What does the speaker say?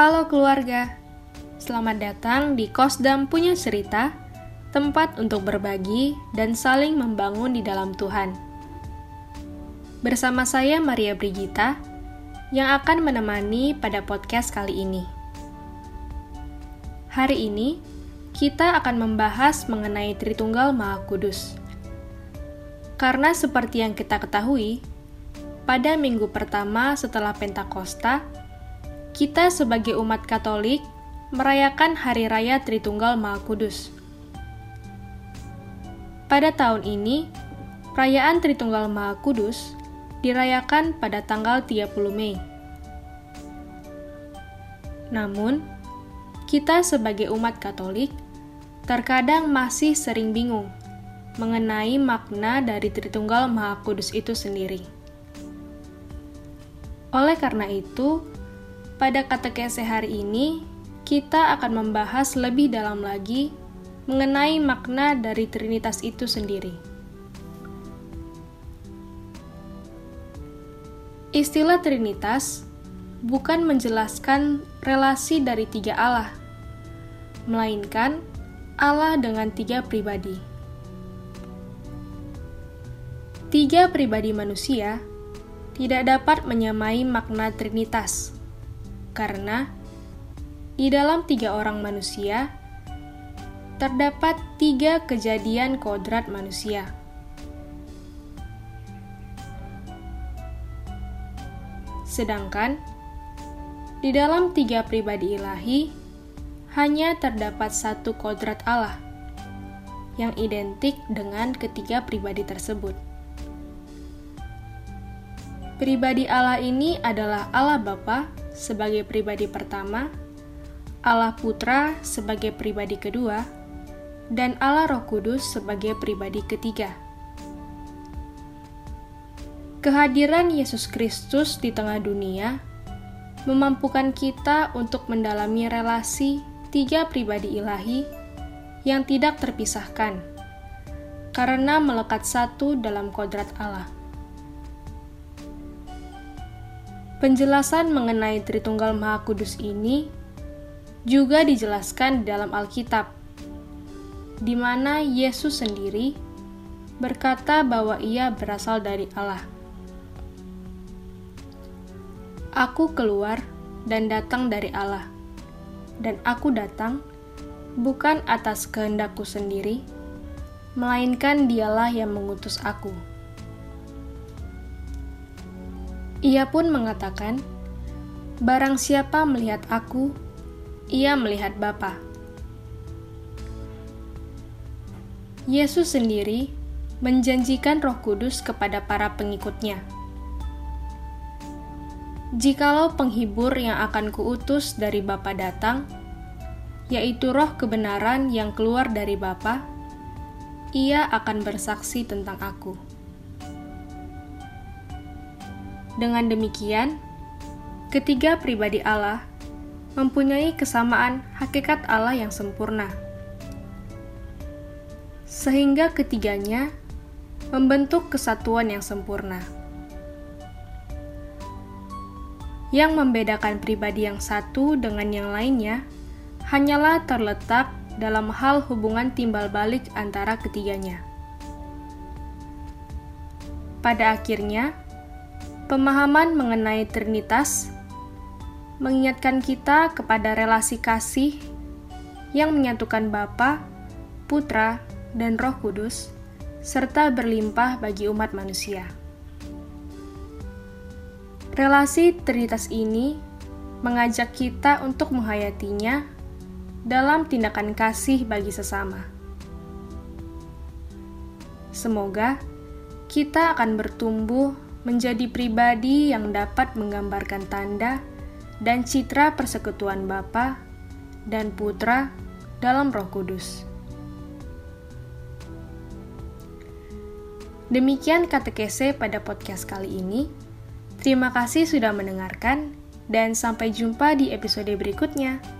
Halo keluarga, selamat datang di Kosdam Punya Cerita, tempat untuk berbagi dan saling membangun di dalam Tuhan. Bersama saya Maria Brigita, yang akan menemani pada podcast kali ini. Hari ini, kita akan membahas mengenai Tritunggal Maha Kudus. Karena seperti yang kita ketahui, pada minggu pertama setelah Pentakosta, kita sebagai umat Katolik merayakan Hari Raya Tritunggal Maha Kudus. Pada tahun ini, perayaan Tritunggal Maha Kudus dirayakan pada tanggal 30 Mei. Namun, kita sebagai umat Katolik terkadang masih sering bingung mengenai makna dari Tritunggal Maha Kudus itu sendiri. Oleh karena itu, pada katekese hari ini, kita akan membahas lebih dalam lagi mengenai makna dari Trinitas itu sendiri. Istilah Trinitas bukan menjelaskan relasi dari tiga Allah, melainkan Allah dengan tiga pribadi. Tiga pribadi manusia tidak dapat menyamai makna Trinitas karena di dalam tiga orang manusia terdapat tiga kejadian kodrat manusia. Sedangkan di dalam tiga pribadi ilahi hanya terdapat satu kodrat Allah yang identik dengan ketiga pribadi tersebut. Pribadi Allah ini adalah Allah Bapa sebagai pribadi pertama, Allah Putra sebagai pribadi kedua, dan Allah Roh Kudus sebagai pribadi ketiga. Kehadiran Yesus Kristus di tengah dunia memampukan kita untuk mendalami relasi tiga pribadi ilahi yang tidak terpisahkan, karena melekat satu dalam kodrat Allah. Penjelasan mengenai Tritunggal Maha Kudus ini juga dijelaskan di dalam Alkitab, di mana Yesus sendiri berkata bahwa ia berasal dari Allah. Aku keluar dan datang dari Allah, dan aku datang bukan atas kehendakku sendiri, melainkan Dialah yang mengutus aku. Ia pun mengatakan, Barang siapa melihat aku, ia melihat Bapa. Yesus sendiri menjanjikan roh kudus kepada para pengikutnya. Jikalau penghibur yang akan kuutus dari Bapa datang, yaitu roh kebenaran yang keluar dari Bapa, ia akan bersaksi tentang aku. Dengan demikian, ketiga pribadi Allah mempunyai kesamaan hakikat Allah yang sempurna, sehingga ketiganya membentuk kesatuan yang sempurna. Yang membedakan pribadi yang satu dengan yang lainnya hanyalah terletak dalam hal hubungan timbal balik antara ketiganya. Pada akhirnya, Pemahaman mengenai Trinitas mengingatkan kita kepada relasi kasih yang menyatukan Bapa, Putra, dan Roh Kudus, serta berlimpah bagi umat manusia. Relasi Trinitas ini mengajak kita untuk menghayatinya dalam tindakan kasih bagi sesama. Semoga kita akan bertumbuh menjadi pribadi yang dapat menggambarkan tanda dan citra persekutuan Bapa dan Putra dalam Roh Kudus. Demikian katekese pada podcast kali ini. Terima kasih sudah mendengarkan, dan sampai jumpa di episode berikutnya.